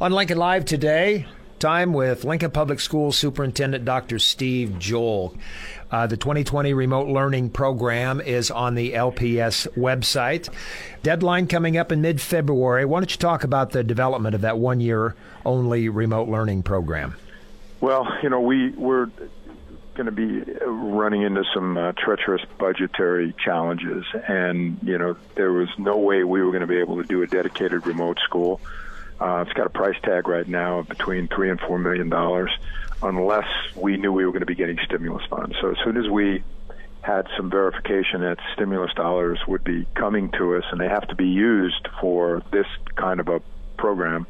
On Lincoln Live today, time with Lincoln Public Schools Superintendent Dr. Steve Joel. Uh, the 2020 Remote Learning Program is on the LPS website. Deadline coming up in mid February. Why don't you talk about the development of that one year only remote learning program? Well, you know, we, we're going to be running into some uh, treacherous budgetary challenges, and, you know, there was no way we were going to be able to do a dedicated remote school. Uh, it's got a price tag right now of between three and four million dollars, unless we knew we were going to be getting stimulus funds. So as soon as we had some verification that stimulus dollars would be coming to us, and they have to be used for this kind of a program,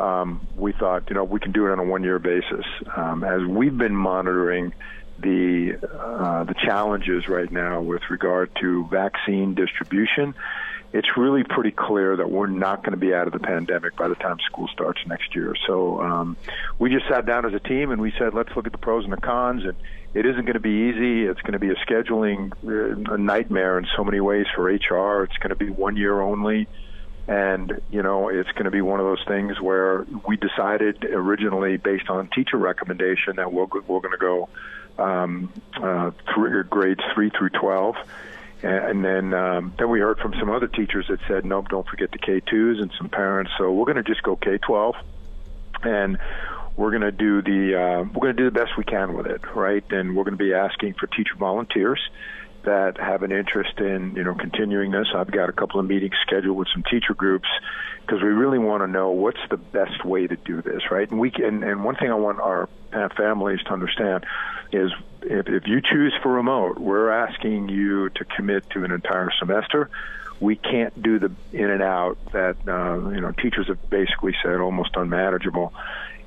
um, we thought, you know, we can do it on a one-year basis. Um, as we've been monitoring the uh, the challenges right now with regard to vaccine distribution it's really pretty clear that we're not going to be out of the pandemic by the time school starts next year. So um, we just sat down as a team and we said, let's look at the pros and the cons. And it isn't going to be easy. It's going to be a scheduling uh, a nightmare in so many ways for HR. It's going to be one year only. And, you know, it's going to be one of those things where we decided originally based on teacher recommendation that we're, we're going to go um, uh, three, grades 3 through 12 and then um, then we heard from some other teachers that said, nope, don't forget the K2s and some parents. So we're going to just go K12, and we're going to do the uh, we're going to do the best we can with it, right? And we're going to be asking for teacher volunteers that have an interest in you know continuing this. I've got a couple of meetings scheduled with some teacher groups because we really want to know what's the best way to do this, right? And we can, and one thing I want our families to understand is if, if you choose for remote, we're asking you to commit to an entire semester. We can't do the in and out that uh, you know teachers have basically said almost unmanageable.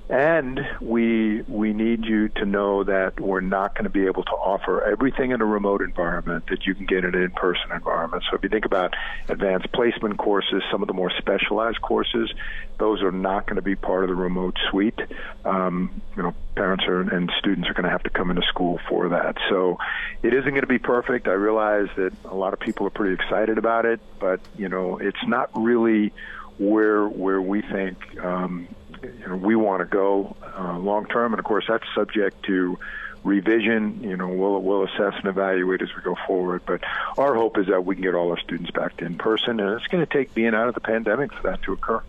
And we we need you to know that we're not going to be able to offer everything in a remote environment that you can get in an in-person environment. So if you think about advanced placement courses, some of the more specialized courses, those are not going to be part of the remote suite. Um, you know, parents are, and students are going to have to come into school for that. So it isn't going to be perfect. I realize that a lot of people are pretty excited about it, but you know, it's not really where where we think um, you know, we want to go uh, long term, and of course that's subject to revision. You know, we'll we'll assess and evaluate as we go forward. But our hope is that we can get all our students back to in person, and it's going to take being out of the pandemic for that to occur.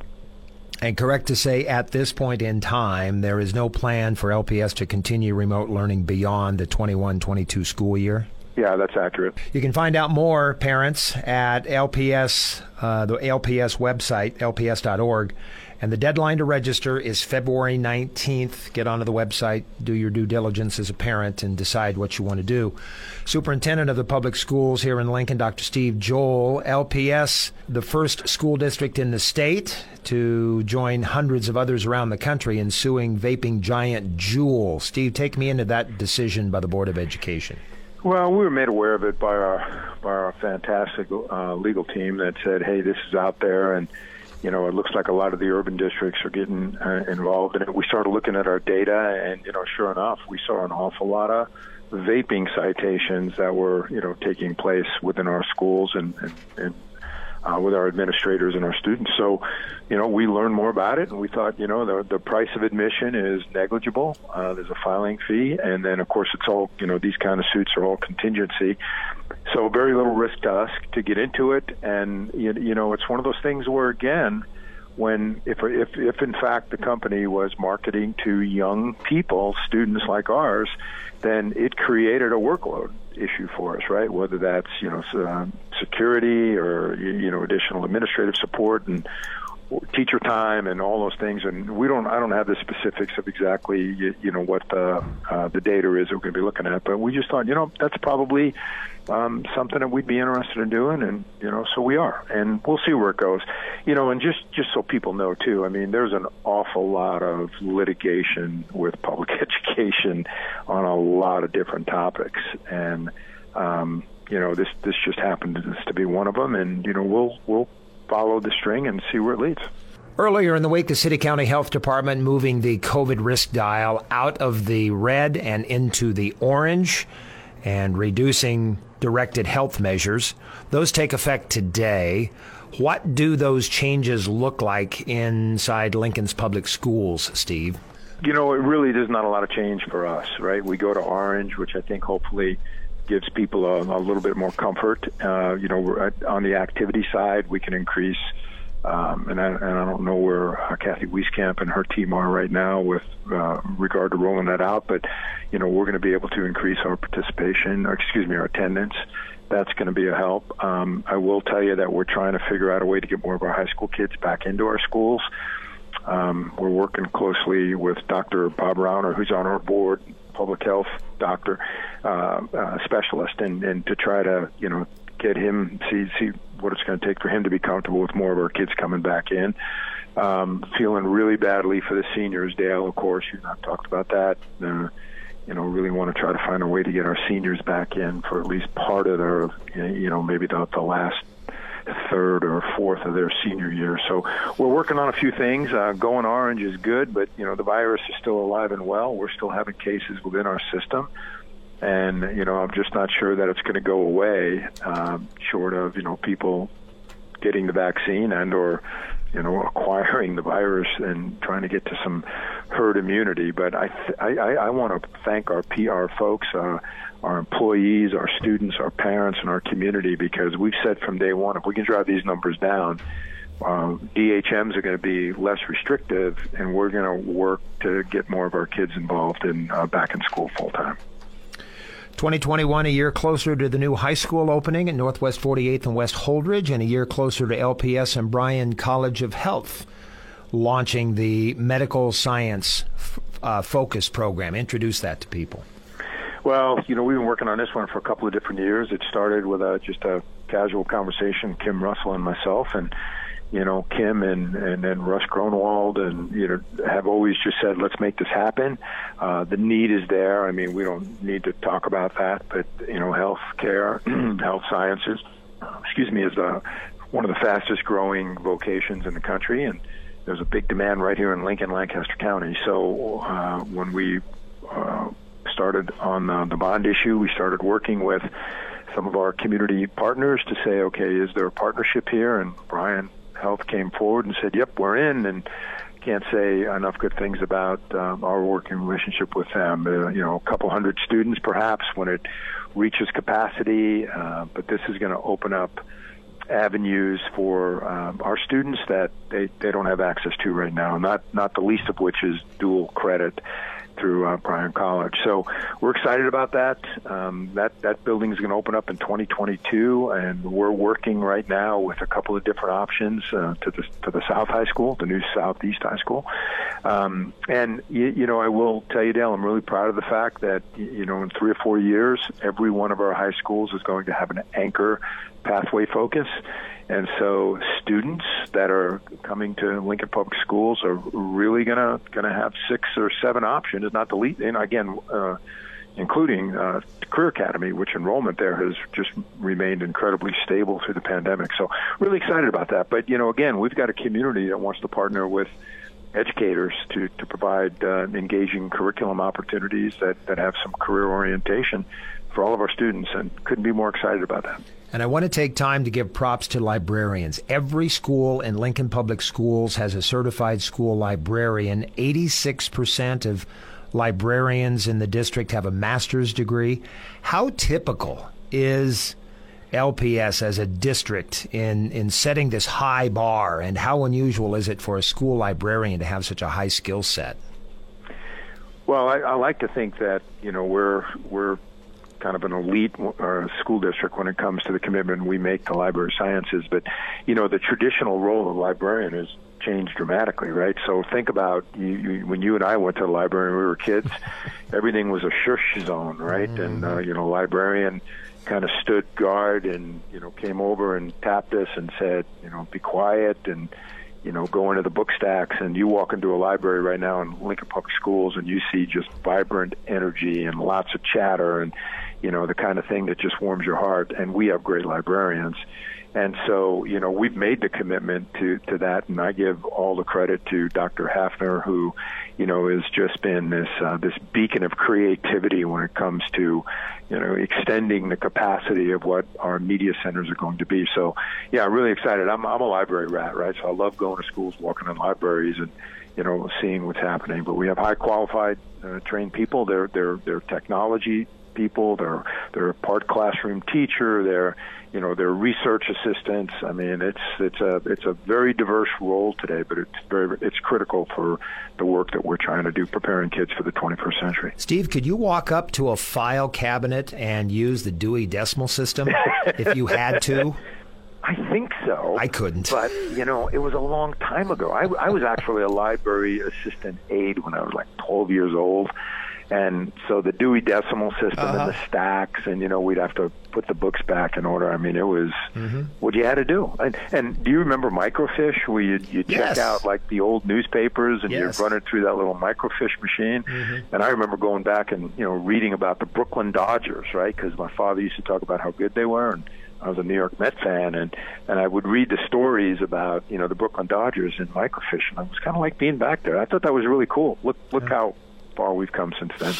And correct to say, at this point in time, there is no plan for LPS to continue remote learning beyond the 21 22 school year? Yeah, that's accurate. You can find out more, parents, at LPS, uh, the LPS website, lps.org. And the deadline to register is February 19th. Get onto the website, do your due diligence as a parent, and decide what you want to do. Superintendent of the public schools here in Lincoln, Dr. Steve Joel. LPS, the first school district in the state to join hundreds of others around the country in suing vaping giant Juul. Steve, take me into that decision by the Board of Education. Well, we were made aware of it by our by our fantastic uh, legal team that said, "Hey, this is out there," and you know, it looks like a lot of the urban districts are getting uh, involved in it. We started looking at our data, and you know, sure enough, we saw an awful lot of vaping citations that were you know taking place within our schools and, and, and uh, with our administrators and our students. So, you know, we learned more about it, and we thought, you know, the the price of admission is negligible. Uh, there's a filing fee, and then of course it's all, you know, these kind of suits are all contingency. So very little risk to us to get into it, and you, you know, it's one of those things where again when if if if in fact the company was marketing to young people, students like ours, then it created a workload issue for us, right? Whether that's you know uh, security or you know additional administrative support, and teacher time and all those things. And we don't, I don't have the specifics of exactly, you, you know, what the uh, the data is that we're going to be looking at. But we just thought, you know, that's probably um, something that we'd be interested in doing, and you know, so we are, and we'll see where it goes. You know, and just just so people know too, I mean, there's an awful lot of litigation with public education on a lot of different topics, and um, you know, this this just happened to, to be one of them, and you know, we'll we'll follow the string and see where it leads. Earlier in the week, the City County Health Department moving the COVID risk dial out of the red and into the orange and reducing directed health measures. Those take effect today. What do those changes look like inside Lincoln's public schools, Steve? You know, it really is not a lot of change for us, right? We go to orange, which I think hopefully gives people a, a little bit more comfort. Uh, you know, on the activity side, we can increase. Um, and, I, and I don't know where uh, Kathy Wieskamp and her team are right now with uh, regard to rolling that out, but you know we're going to be able to increase our participation, or excuse me, our attendance. That's going to be a help. Um, I will tell you that we're trying to figure out a way to get more of our high school kids back into our schools. Um, we're working closely with Dr. Bob Rauner, who's on our board, public health doctor, uh, uh, specialist, and, and to try to you know get him see see what it's going to take for him to be comfortable with more of our kids coming back in. Um, feeling really badly for the seniors, Dale. Of course, you've not talked about that. Uh, you know, really want to try to find a way to get our seniors back in for at least part of their, you know, maybe the, the last third or fourth of their senior year. So we're working on a few things. Uh, going orange is good, but you know the virus is still alive and well. We're still having cases within our system, and you know I'm just not sure that it's going to go away, um, short of you know people getting the vaccine and or you know acquiring the virus and trying to get to some herd immunity. But I th- I, I want to thank our PR folks. Uh, our employees, our students, our parents, and our community because we've said from day one if we can drive these numbers down, uh, DHMs are going to be less restrictive, and we're going to work to get more of our kids involved in uh, back in school full time. 2021, a year closer to the new high school opening at Northwest 48th and West Holdrege, and a year closer to LPS and Bryan College of Health launching the medical science uh, focus program. Introduce that to people. Well, you know, we've been working on this one for a couple of different years. It started with a, just a casual conversation, Kim Russell and myself, and you know, Kim and and then Russ Gronwald, and you know, have always just said, let's make this happen. Uh, the need is there. I mean, we don't need to talk about that, but you know, health care, health sciences, excuse me, is uh, one of the fastest growing vocations in the country, and there's a big demand right here in Lincoln, Lancaster County. So uh, when we uh, started on the, bond issue. We started working with some of our community partners to say, okay, is there a partnership here? And Bryan Health came forward and said, yep, we're in. And can't say enough good things about um, our working relationship with them. Uh, you know, a couple hundred students perhaps when it reaches capacity, uh, but this is going to open up avenues for um, our students that they, they don't have access to right now. Not not the least of which is dual credit through uh, Bryan College. So we're excited about that. Um, that that building is going to open up in 2022, and we're working right now with a couple of different options uh, to the to the South High School, the new Southeast High School. Um, and you, you know, I will tell you, Dale, I'm really proud of the fact that you know in three or four years, every one of our high schools is going to have an anchor pathway focus. And so students that are coming to Lincoln Public Schools are really gonna gonna have six or seven options, not the least. And again, uh, including uh, Career Academy, which enrollment there has just remained incredibly stable through the pandemic. So really excited about that. But you know, again, we've got a community that wants to partner with educators to, to provide uh, engaging curriculum opportunities that, that have some career orientation for all of our students and couldn't be more excited about that. And I want to take time to give props to librarians. Every school in Lincoln Public Schools has a certified school librarian. 86% of librarians in the district have a master's degree. How typical is LPS as a district in, in setting this high bar, and how unusual is it for a school librarian to have such a high skill set? Well, I, I like to think that you know we're we're kind of an elite uh, school district when it comes to the commitment we make to library sciences. But you know, the traditional role of librarian has changed dramatically, right? So think about you, you, when you and I went to the library when we were kids, everything was a shush zone, right? Mm-hmm. And uh, you know, librarian kind of stood guard and you know came over and tapped us and said, you know, be quiet and you know, go into the book stacks and you walk into a library right now in Lincoln Public Schools and you see just vibrant energy and lots of chatter and, you know, the kind of thing that just warms your heart. And we have great librarians. And so, you know, we've made the commitment to, to that, and I give all the credit to Dr. Hafner, who, you know, has just been this uh, this beacon of creativity when it comes to, you know, extending the capacity of what our media centers are going to be. So, yeah, I'm really excited. I'm I'm a library rat, right? So I love going to schools, walking in libraries, and you know, seeing what's happening. But we have high qualified, uh, trained people. They're they're they're technology people. They're they're part classroom teacher. They're you know they're research assistants. I mean, it's it's a it's a very diverse role today, but it's very it's critical for the work that we're trying to do, preparing kids for the 21st century. Steve, could you walk up to a file cabinet and use the Dewey Decimal System if you had to? I think so. I couldn't. But, you know, it was a long time ago. I, I was actually a library assistant aide when I was like 12 years old. And so the Dewey Decimal System uh-huh. and the stacks, and you know we'd have to put the books back in order. I mean, it was mm-hmm. what you had to do. And, and do you remember microfiche, where you you check yes. out like the old newspapers and yes. you run it through that little microfiche machine? Mm-hmm. And I remember going back and you know reading about the Brooklyn Dodgers, right? Because my father used to talk about how good they were, and I was a New York Met fan, and and I would read the stories about you know the Brooklyn Dodgers in microfiche, and it was kind of like being back there. I thought that was really cool. Look look yeah. how far we've come since then.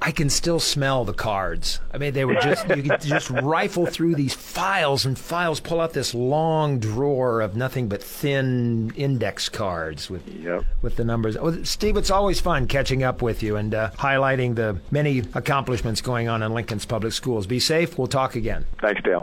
I can still smell the cards. I mean, they were just you could just rifle through these files and files, pull out this long drawer of nothing but thin index cards with yep. with the numbers. Oh, Steve, it's always fun catching up with you and uh, highlighting the many accomplishments going on in Lincoln's public schools. Be safe. We'll talk again. Thanks, Dale.